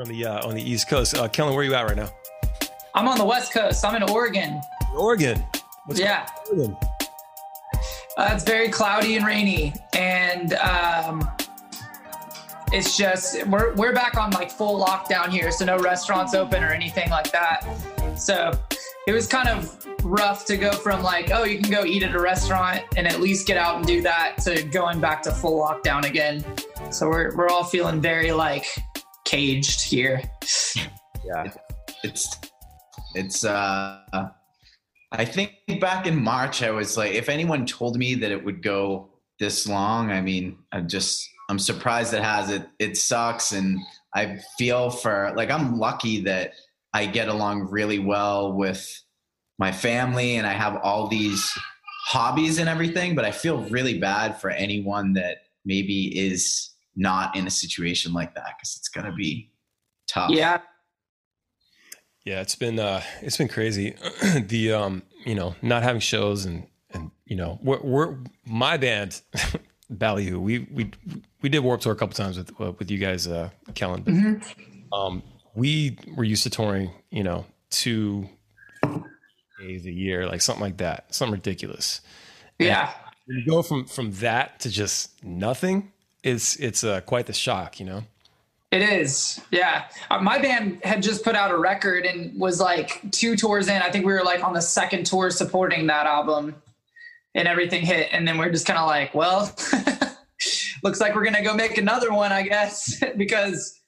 On the uh, on the East Coast. Uh, Kellin, where are you at right now? I'm on the West Coast. I'm in Oregon. Oregon. What's yeah. Oregon? Uh, it's very cloudy and rainy, and um, it's just we're we're back on like full lockdown here, so no restaurants open or anything like that. So it was kind of rough to go from like, oh, you can go eat at a restaurant and at least get out and do that to going back to full lockdown again. So we're we're all feeling very like caged here. Yeah. It's it's uh I think back in March I was like if anyone told me that it would go this long, I mean, I'm just I'm surprised it has it it sucks and I feel for like I'm lucky that I get along really well with my family and I have all these hobbies and everything, but I feel really bad for anyone that maybe is not in a situation like that because it's gonna be tough. Yeah. Yeah, it's been uh it's been crazy. the um, you know, not having shows and and you know, we're, we're my band Ballyhoo. We we we did Warped Tour a couple times with uh, with you guys uh Kellin. But, mm-hmm. um we were used to touring, you know, two days a year, like something like that, something ridiculous. Yeah. And you go from from that to just nothing. It's it's uh, quite the shock, you know. It is, yeah. Uh, my band had just put out a record and was like two tours in. I think we were like on the second tour supporting that album, and everything hit. And then we're just kind of like, well, looks like we're gonna go make another one, I guess, because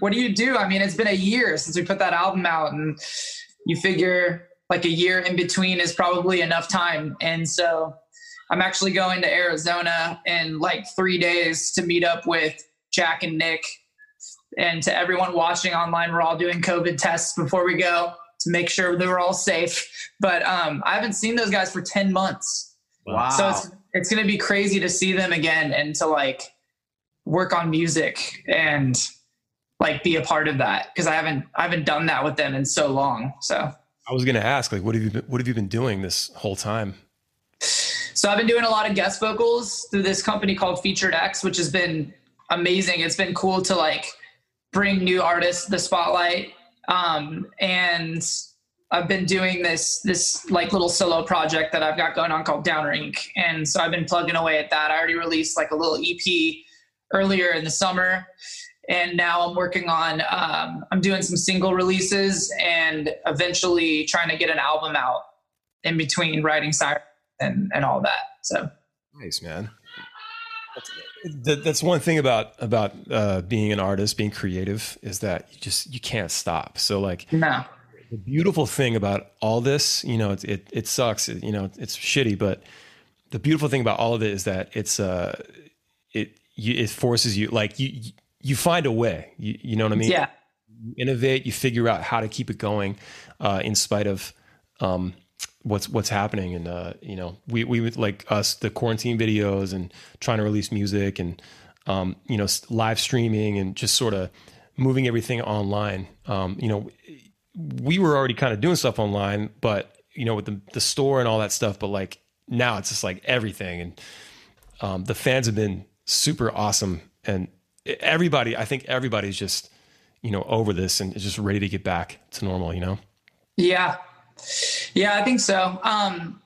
what do you do? I mean, it's been a year since we put that album out, and you figure like a year in between is probably enough time. And so I'm actually going to Arizona in like three days to meet up with Jack and Nick. And to everyone watching online, we're all doing COVID tests before we go to make sure that we're all safe. But um, I haven't seen those guys for 10 months. Wow. So it's, it's going to be crazy to see them again and to like work on music and like be a part of that because I haven't I haven't done that with them in so long. So I was going to ask, like, what have you been, what have you been doing this whole time? So I've been doing a lot of guest vocals through this company called Featured X, which has been amazing. It's been cool to like bring new artists the spotlight. Um, and I've been doing this this like little solo project that I've got going on called Downer Inc. And so I've been plugging away at that. I already released like a little EP earlier in the summer and now I'm working on um, I'm doing some single releases and eventually trying to get an album out in between writing Siren and and all that. So nice, man. That's, that's one thing about about uh, being an artist, being creative, is that you just you can't stop. So like, no. The beautiful thing about all this, you know, it it, it sucks. It, you know, it's shitty, but the beautiful thing about all of it is that it's uh it you, it forces you like you you find a way. You, you know what I mean? Yeah. You innovate. You figure out how to keep it going, uh, in spite of um, what's what's happening. And uh, you know, we we like us the quarantine videos and trying to release music and um, you know live streaming and just sort of moving everything online. Um, you know, we were already kind of doing stuff online, but you know, with the the store and all that stuff. But like now, it's just like everything, and um, the fans have been super awesome and everybody, I think everybody's just, you know, over this and is just ready to get back to normal, you know? Yeah. Yeah, I think so. Um,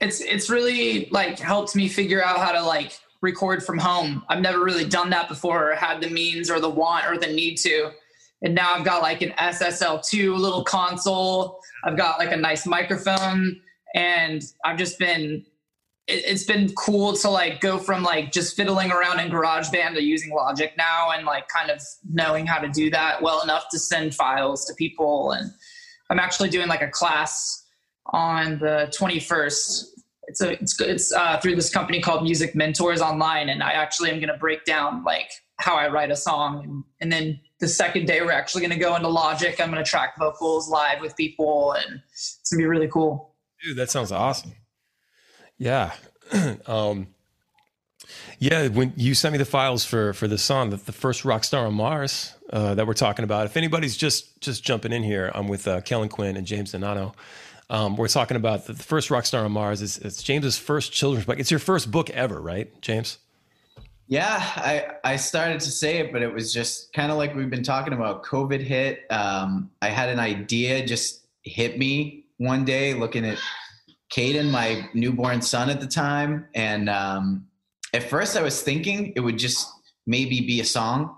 it's, it's really like helped me figure out how to like record from home. I've never really done that before or had the means or the want or the need to. And now I've got like an SSL2 little console. I've got like a nice microphone and I've just been it, has been cool to like go from like just fiddling around in GarageBand to using Logic now and like kind of knowing how to do that well enough to send files to people. And I'm actually doing like a class on the 21st. It's a it's it's uh, through this company called Music Mentors Online, and I actually am going to break down like how I write a song, and, and then the second day we're actually going to go into Logic. I'm going to track vocals live with people, and it's going to be really cool. Dude, that sounds awesome. Yeah. um, yeah, when you sent me the files for for the song, the, the first rock star on Mars uh, that we're talking about. If anybody's just just jumping in here, I'm with uh, Kellin Quinn and James Donato. Um, we're talking about the, the, first rock star on Mars. It's, it's James's first children's book. It's your first book ever, right, James? Yeah, I, I started to say it, but it was just kind of like we've been talking about. COVID hit. Um, I had an idea just hit me one day looking at Caden, my newborn son at the time. And um, at first I was thinking it would just maybe be a song,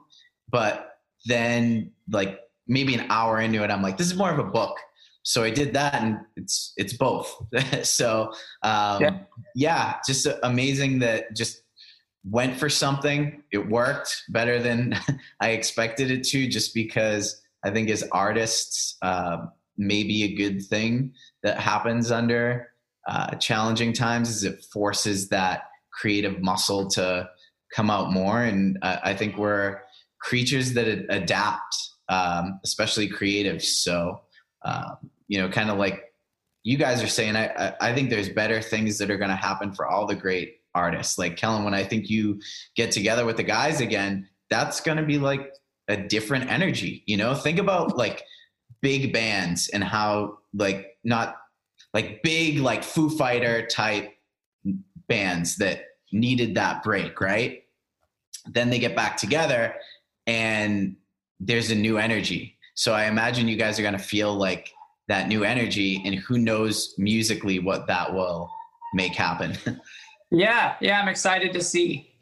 but then like maybe an hour into it, I'm like, this is more of a book. So I did that, and it's it's both. so um, yeah. yeah, just amazing that just went for something. It worked better than I expected it to, just because I think as artists, uh, maybe a good thing that happens under uh, challenging times is it forces that creative muscle to come out more. And I think we're creatures that adapt, um, especially creatives. So, um, you know, kind of like you guys are saying, I, I think there's better things that are going to happen for all the great artists. Like Kellin, when I think you get together with the guys again, that's going to be like a different energy. You know, think about like big bands and how like not like big like Foo Fighter type bands that needed that break, right? Then they get back together and there's a new energy. So I imagine you guys are going to feel like that new energy and who knows musically what that will make happen. yeah, yeah, I'm excited to see.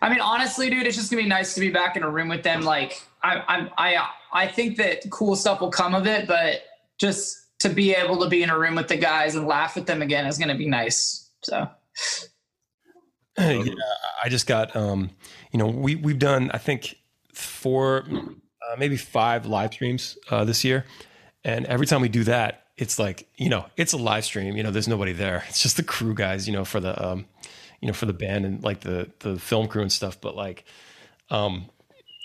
I mean, honestly, dude, it's just gonna be nice to be back in a room with them. Like, I, I'm, I, I think that cool stuff will come of it, but just to be able to be in a room with the guys and laugh at them again is gonna be nice. So. Yeah, I just got, um, you know, we we've done I think four, uh, maybe five live streams uh, this year, and every time we do that, it's like you know, it's a live stream. You know, there's nobody there. It's just the crew guys. You know, for the um, you know, for the band and like the the film crew and stuff. But like, um,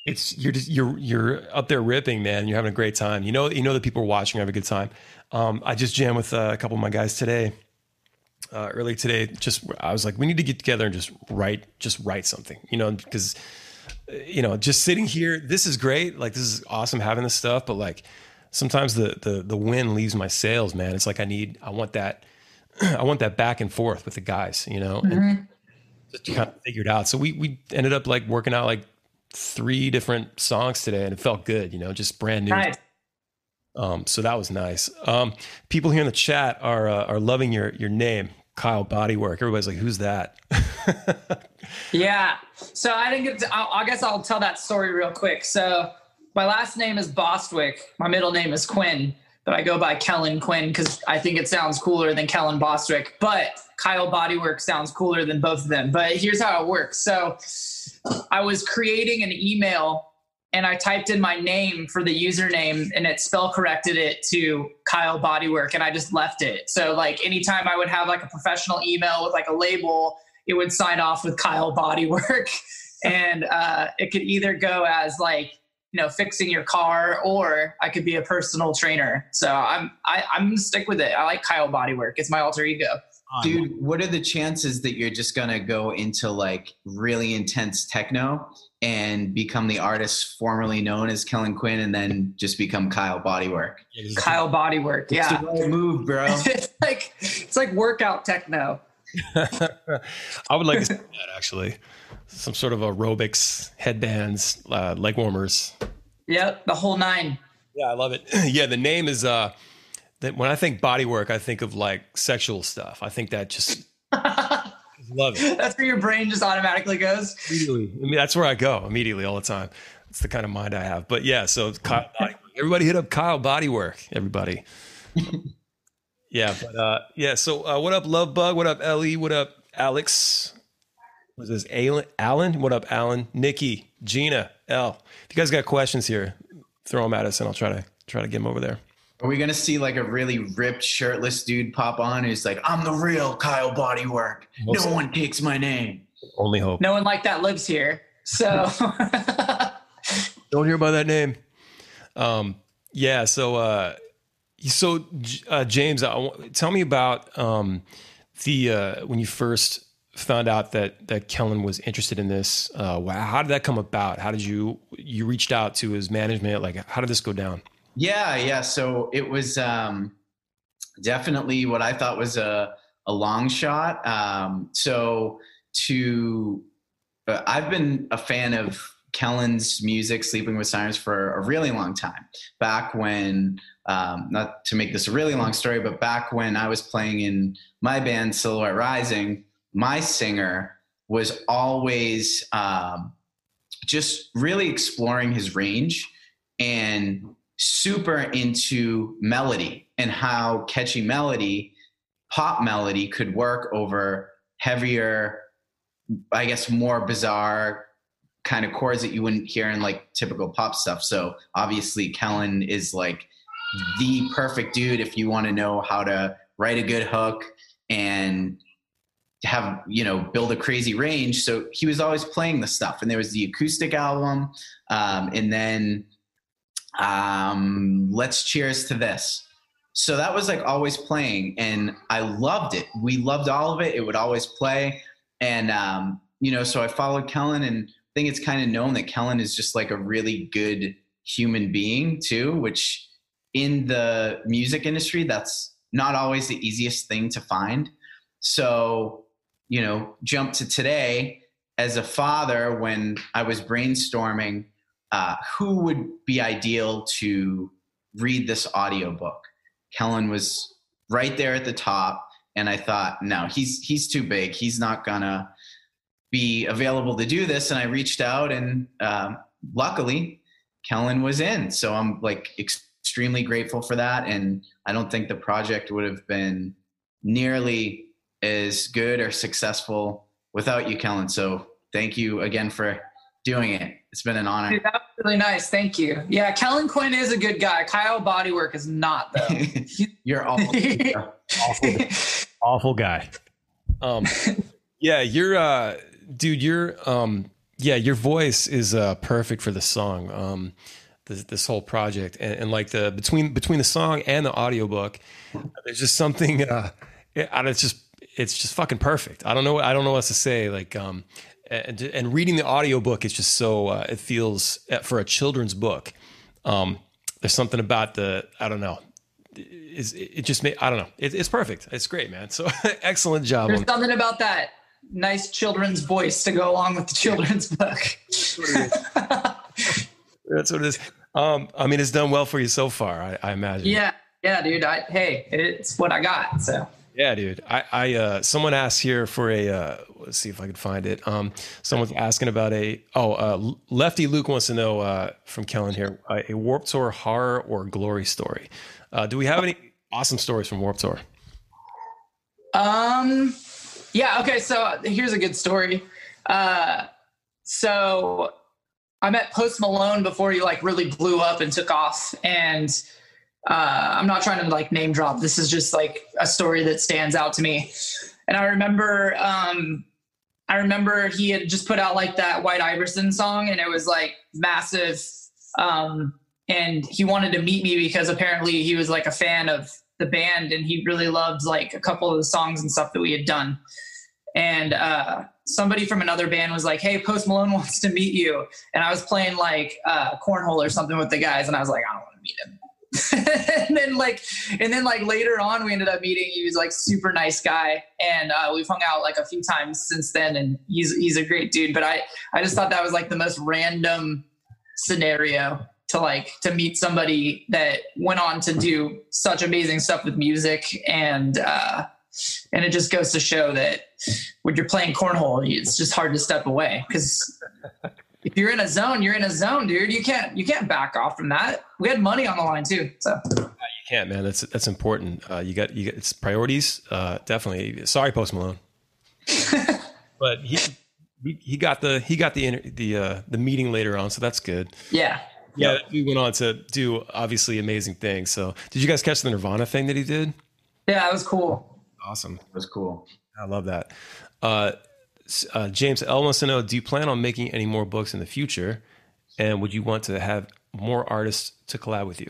it's you're just you're you're up there ripping, man. You're having a great time. You know, you know that people are watching, you have a good time. Um, I just jammed with uh, a couple of my guys today uh, early today. Just I was like, we need to get together and just write, just write something, you know, because uh, you know, just sitting here, this is great. Like this is awesome having this stuff, but like sometimes the the the wind leaves my sails, man. It's like I need, I want that, I want that back and forth with the guys, you know, mm-hmm. and just kind of figured out. So we we ended up like working out like three different songs today, and it felt good, you know, just brand new. Nice. Um, so that was nice. Um, people here in the chat are uh, are loving your your name. Kyle Bodywork. Everybody's like, who's that? yeah. So I think it's, I guess I'll tell that story real quick. So my last name is Bostwick. My middle name is Quinn, but I go by Kellin Quinn because I think it sounds cooler than Kellin Bostwick. But Kyle Bodywork sounds cooler than both of them. But here's how it works. So I was creating an email and I typed in my name for the username and it spell corrected it to Kyle Bodywork and I just left it. So like anytime I would have like a professional email with like a label, it would sign off with Kyle Bodywork. and uh, it could either go as like, you know, fixing your car or I could be a personal trainer. So I'm I, I'm gonna stick with it. I like Kyle Bodywork. It's my alter ego. Dude, what are the chances that you're just gonna go into like really intense techno and become the artist formerly known as Kellin Quinn and then just become Kyle Bodywork. Kyle Bodywork, yeah. It's the right move, bro. it's like it's like workout techno. I would like to see that actually. Some sort of aerobics, headbands, uh, leg warmers. Yep, the whole nine. Yeah, I love it. yeah, the name is uh that when I think bodywork, I think of like sexual stuff. I think that just Love it. That's where your brain just automatically goes. Immediately. I mean, that's where I go immediately all the time. It's the kind of mind I have. But yeah, so Kyle everybody hit up Kyle Bodywork. Everybody. yeah, but uh, yeah. So uh, what up, Love Bug? What up, Ellie? What up, Alex? Was this Alan? Alan? What up, Alan? Nikki, Gina, L. If you guys got questions here, throw them at us, and I'll try to try to get them over there. Are we gonna see like a really ripped, shirtless dude pop on who's like, "I'm the real Kyle Bodywork. No one takes my name." Only hope. No one like that lives here. So don't hear about that name. Um, yeah. So, uh, so uh, James, uh, tell me about um, the uh, when you first found out that that Kellin was interested in this. Uh, how did that come about? How did you you reached out to his management? Like, how did this go down? Yeah, yeah. So it was um, definitely what I thought was a, a long shot. Um, so to uh, I've been a fan of Kellin's music, Sleeping with Sirens, for a really long time. Back when, um, not to make this a really long story, but back when I was playing in my band, Silhouette Rising, my singer was always um, just really exploring his range and super into melody and how catchy melody, pop melody, could work over heavier, I guess, more bizarre kind of chords that you wouldn't hear in like typical pop stuff. So obviously, Kellin is like the perfect dude if you want to know how to write a good hook and have you know build a crazy range so he was always playing the stuff and there was the acoustic album um, and then um, let's cheers to this. So that was like always playing and i loved it. We loved all of it. It would always play and um, you know so i followed kellin and i think it's kind of known that kellin is just like a really good human being too which in the music industry that's not always the easiest thing to find. So you know, jump to today as a father when I was brainstorming uh, who would be ideal to read this audiobook. Kellin was right there at the top, and I thought, no, he's he's too big. He's not gonna be available to do this. And I reached out, and um, luckily, Kellin was in. So I'm like extremely grateful for that. And I don't think the project would have been nearly as good or successful without you, Kellin. So thank you again for doing it. It's been an honor. Dude, that was really nice. Thank you. Yeah, Kellin Quinn is a good guy. Kyle Bodywork is not though. You're awful. awful, awful guy. Um, yeah, you're, uh, dude. You're, um, yeah, your voice is uh, perfect for the song. Um, this, this whole project and, and, like the between between the song and the audiobook, there's just something. Uh, it, it's just it's just fucking perfect. I don't know. I don't know what else to say. Like, um, and, and reading the audiobook is just so uh, it feels uh, for a children's book. Um, there's something about the I don't know. Is it just made I don't know. It, it's perfect. It's great, man. So excellent job. There's something about that nice children's voice to go along with the children's book. That's what it is. Um, I mean, it's done well for you so far. I, I imagine. Yeah, yeah, dude. I, hey, it's what I got. So yeah, dude. I, I uh, someone asked here for a. Uh, let's see if I can find it. Um, someone's asking about a. Oh, uh, Lefty Luke wants to know uh, from Kellin here uh, a Warped Tour horror or glory story. Uh, do we have any awesome stories from Warped Tour? Um. Yeah. Okay. So here's a good story. Uh, so I met Post Malone before he like really blew up and took off, and uh, I'm not trying to like name drop. This is just like a story that stands out to me. And I remember, um, I remember he had just put out like that White Iverson song, and it was like massive. Um, and he wanted to meet me because apparently he was like a fan of the band, and he really loved like a couple of the songs and stuff that we had done. And uh, somebody from another band was like, "Hey, Post Malone wants to meet you," and I was playing like uh, cornhole or something with the guys, and I was like, "I don't want to meet him." and then like and then like later on we ended up meeting he was like super nice guy and uh, we've hung out like a few times since then and he's he's a great dude but i i just thought that was like the most random scenario to like to meet somebody that went on to do such amazing stuff with music and uh and it just goes to show that when you're playing cornhole it's just hard to step away because if you're in a zone, you're in a zone, dude. You can't you can't back off from that. We had money on the line too, so you can't, man. That's that's important. Uh, you got you got it's priorities. Uh, definitely. Sorry, Post Malone, but he, he got the he got the the uh, the meeting later on, so that's good. Yeah. Yeah, yep. he went on to do obviously amazing things. So, did you guys catch the Nirvana thing that he did? Yeah, it was cool. Awesome. It was cool. I love that. Uh, uh, James L wants to know: Do you plan on making any more books in the future, and would you want to have more artists to collab with you?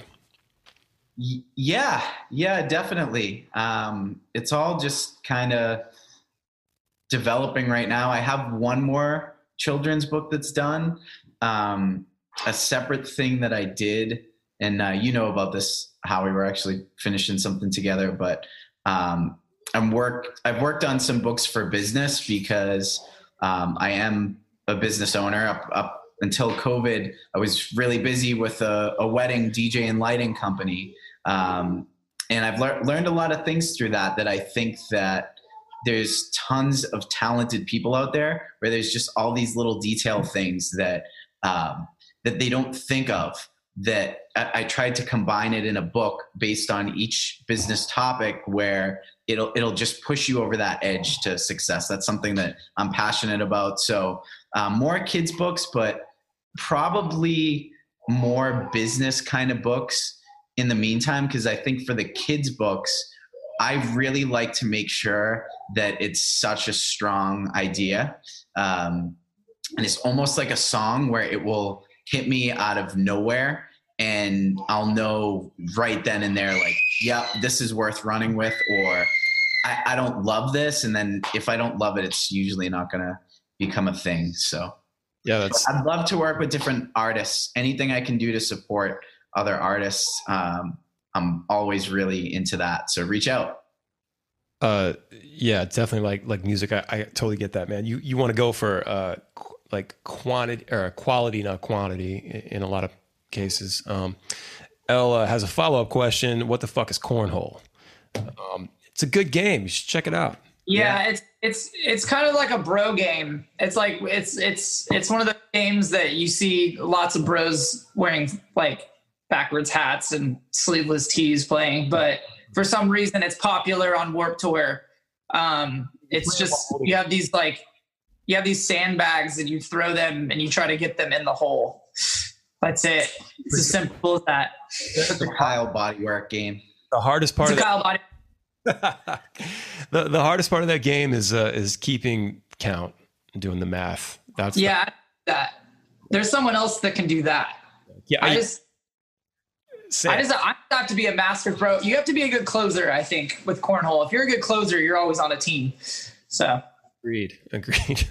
Yeah, yeah, definitely. Um, it's all just kind of developing right now. I have one more children's book that's done. Um, a separate thing that I did, and uh, you know about this, how we were actually finishing something together, but um, I'm work. I've worked on some books for business because um, I am a business owner up up until COVID. I was really busy with a, a wedding DJ and lighting company, um, and I've le- learned a lot of things through that. That I think that there's tons of talented people out there where there's just all these little detail things that um, that they don't think of that I, tried to combine it in a book based on each business topic where it'll it'll just push you over that edge to success. That's something that i'm passionate about. So um, more kids books but probably more business kind of books in the meantime because i think for the kids books i really like to make sure that it's such a strong idea. Um, and it's almost like a song where it will hit me out of nowhere and I'll know right then and there, like, yeah, this is worth running with, or I, I don't love this. And then if I don't love it, it's usually not going to become a thing. So, yeah, that's. I'd love to work with different artists. Anything I can do to support other artists, um, I'm always really into that. So reach out. Uh, yeah, definitely like like music. I, I totally get that, man. You you want to go for uh like quantity or quality, not quantity, in a lot of cases. Um, Ella has a follow up question. What the fuck is cornhole? Um, it's a good game. You should check it out. Yeah, yeah, it's it's it's kind of like a bro game. It's like it's it's it's one of the games that you see lots of bros wearing like backwards hats and sleeveless tees playing, but for some reason it's popular on Warped Tour. Um, it's just you have these like you have these sandbags and you throw them and you try to get them in the hole. That's it. It's as simple as that. It's a Kyle bodywork game. The hardest part it's of Kyle body. the the hardest part of that game is uh, is keeping count and doing the math. That's yeah. The- that there's someone else that can do that. Yeah, I, I just. I just I have to be a master pro. You have to be a good closer, I think, with cornhole. If you're a good closer, you're always on a team. So agreed, agreed.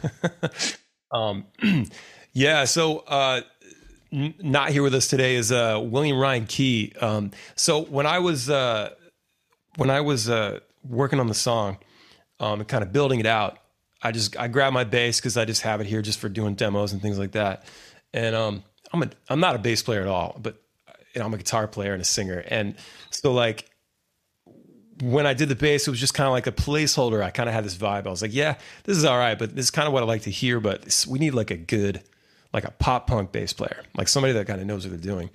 um, yeah. So uh, not here with us today is uh, William Ryan Key. Um, so when I was uh, when I was uh, working on the song um, and kind of building it out, I just I grabbed my bass because I just have it here just for doing demos and things like that. And um, I'm a I'm not a bass player at all, but you know, I'm a guitar player and a singer. And so like when I did the bass, it was just kind of like a placeholder. I kind of had this vibe. I was like, yeah, this is all right, but this is kind of what I like to hear. But we need like a good like a pop punk bass player, like somebody that kind of knows what they're doing.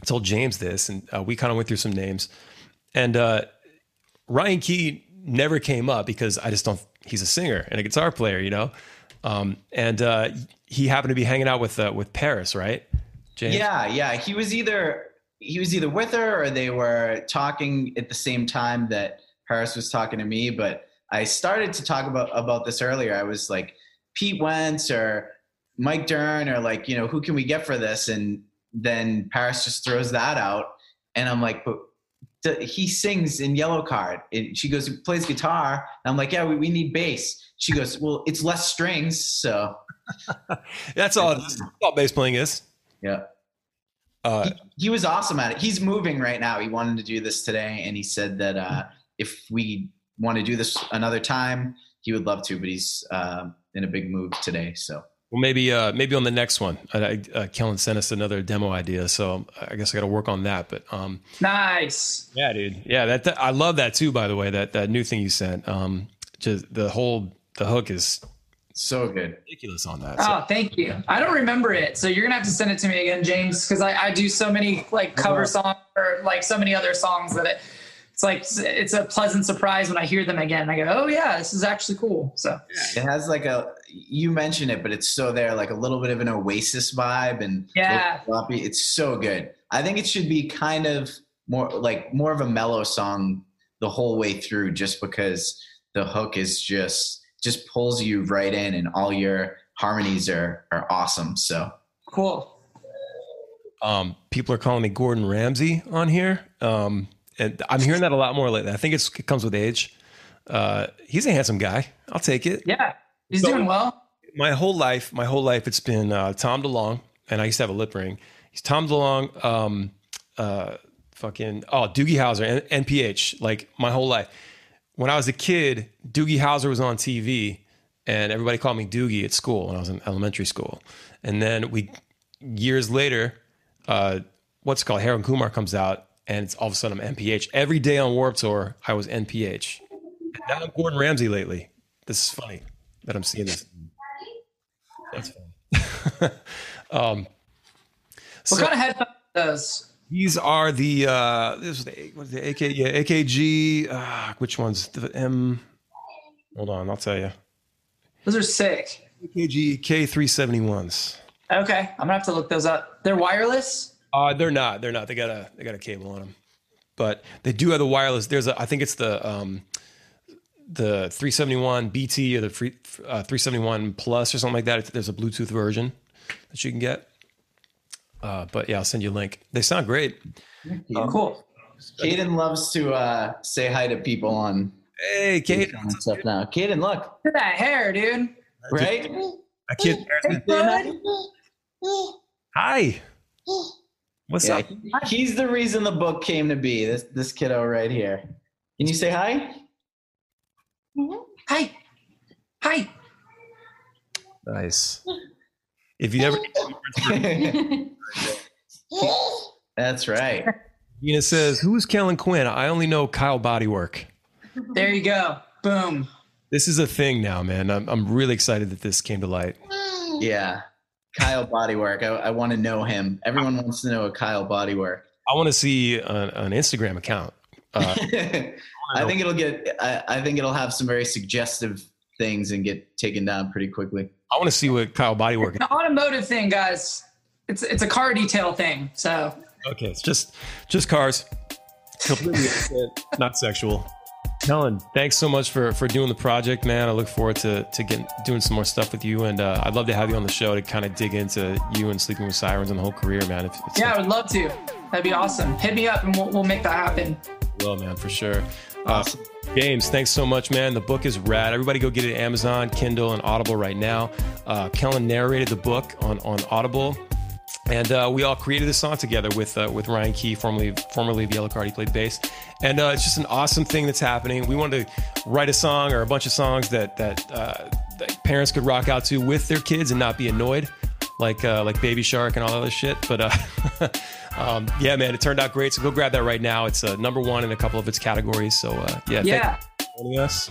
I told James this, and uh, we kind of went through some names. And uh, Ryan Key never came up because I just don't. He's a singer and a guitar player, you know. Um, and uh, he happened to be hanging out with uh, with Paris, right? James? Yeah, yeah. He was either he was either with her or they were talking at the same time that Paris was talking to me. But I started to talk about about this earlier. I was like, Pete Wentz or Mike Dirnt or like, you know, who can we get for this? And then Paris just throws that out. And I'm like, but he sings in Yellowcard. And she goes, plays guitar. And I'm like, yeah, we, we need bass. She goes, well, it's less strings. So that's all, that's all bass playing is. Yeah. Uh, he, he, was awesome at it. He's moving right now. He wanted to do this today. And he said that uh, if we want to do this another time, he would love to, but he's uh, in a big move today. So well, maybe uh, maybe on the next one. Uh, uh, Kellin sent us another demo idea, so I guess I got to work on that. But um, nice, yeah, dude, yeah, that, that, I love that too. By the way, that that new thing you sent, um, just the whole the hook is so good, ridiculous on that. Oh, thank you. I don't remember it, so you're gonna have to send it to me again, James, because I, I do so many like cover songs or like so many other songs that it it's like it's a pleasant surprise when I hear them again. I go, oh yeah, this is actually cool. So it has like a you mentioned it, but it's so there, like a little bit of an Oasis vibe, and yeah, floppy. It's so good. I think it should be kind of more like more of a mellow song the whole way through, just because the hook is just just pulls you right in, and all your harmonies are are awesome. So cool. Um, people are calling me Gordon Ramsay on here. Um, and I'm hearing that a lot more lately. I think it comes with age. Uh, he's a handsome guy. I'll take it. Yeah, he's so, doing well. My whole life, my whole life, it's been uh, Tom DeLonge, and I used to have a lip ring. He's Tom DeLonge, um, uh, fucking oh Doogie Howser, NPH. Like my whole life. When I was a kid, Doogie Howser was on TV, and everybody called me Doogie at school when I was in elementary school. And then we years later, uh, what's it called Harold Kumar comes out, and it's all of a sudden I'm NPH. Every day on Warped Tour, I was NPH. And now I'm Gordon Ramsay lately. This is funny that I'm seeing this. That's funny. um, what so, kind of headphones does? These are the uh, this is the what is the AK yeah AKG uh, which ones the M? Hold on I'll tell you those are sick. AKG K371s okay I'm gonna have to look those up. They're wireless? Uh they're not they're not they got a they got a cable on them but they do have the wireless there's a I think it's the um the 371 BT or the free, uh, 371 plus or something like that. There's a Bluetooth version that you can get uh, but yeah, I'll send you a link. They sound great. Oh, cool. Caden loves to uh, say hi to people on. Hey, Caden. Stuff now. Caden, look. Look at that hair, dude. Right? I can't. Hi. What's yeah, up? He's the reason the book came to be. This this kiddo right here. Can you say hi? Hi. Hi. Nice. If you ever That's right. Nina says, "Who's Kellin Quinn? I only know Kyle Bodywork." There you go. Boom. This is a thing now, man. I'm I'm really excited that this came to light. Yeah, Kyle Bodywork. I, I want to know him. Everyone wants to know a Kyle Bodywork. I want to see an, an Instagram account. Uh, I, I think it'll get. I, I think it'll have some very suggestive things and get taken down pretty quickly. I want to see what Kyle Bodywork. It's an automotive thing, guys. It's it's a car detail thing. So okay, it's just just cars. Completely not sexual. Kellin, thanks so much for for doing the project, man. I look forward to to getting doing some more stuff with you, and uh, I'd love to have you on the show to kind of dig into you and Sleeping with Sirens and the whole career, man. If, yeah, I would love to. That'd be awesome. Hit me up, and we'll, we'll make that happen. Well, man, for sure. Uh, James, thanks so much, man. The book is rad. Everybody go get it Amazon, Kindle, and Audible right now. Uh, Kellin narrated the book on, on Audible. And uh, we all created this song together with uh, with Ryan Key, formerly formerly of Yellowcard. He played bass, and uh, it's just an awesome thing that's happening. We wanted to write a song or a bunch of songs that that, uh, that parents could rock out to with their kids and not be annoyed, like uh, like Baby Shark and all that other shit. But uh, um, yeah, man, it turned out great. So go grab that right now. It's uh, number one in a couple of its categories. So uh, yeah, yeah, joining us.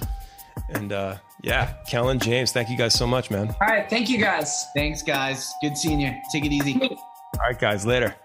And uh, yeah, Kellin, James, thank you guys so much, man. All right, thank you guys. Thanks, guys. Good seeing you. Take it easy. All right, guys, later.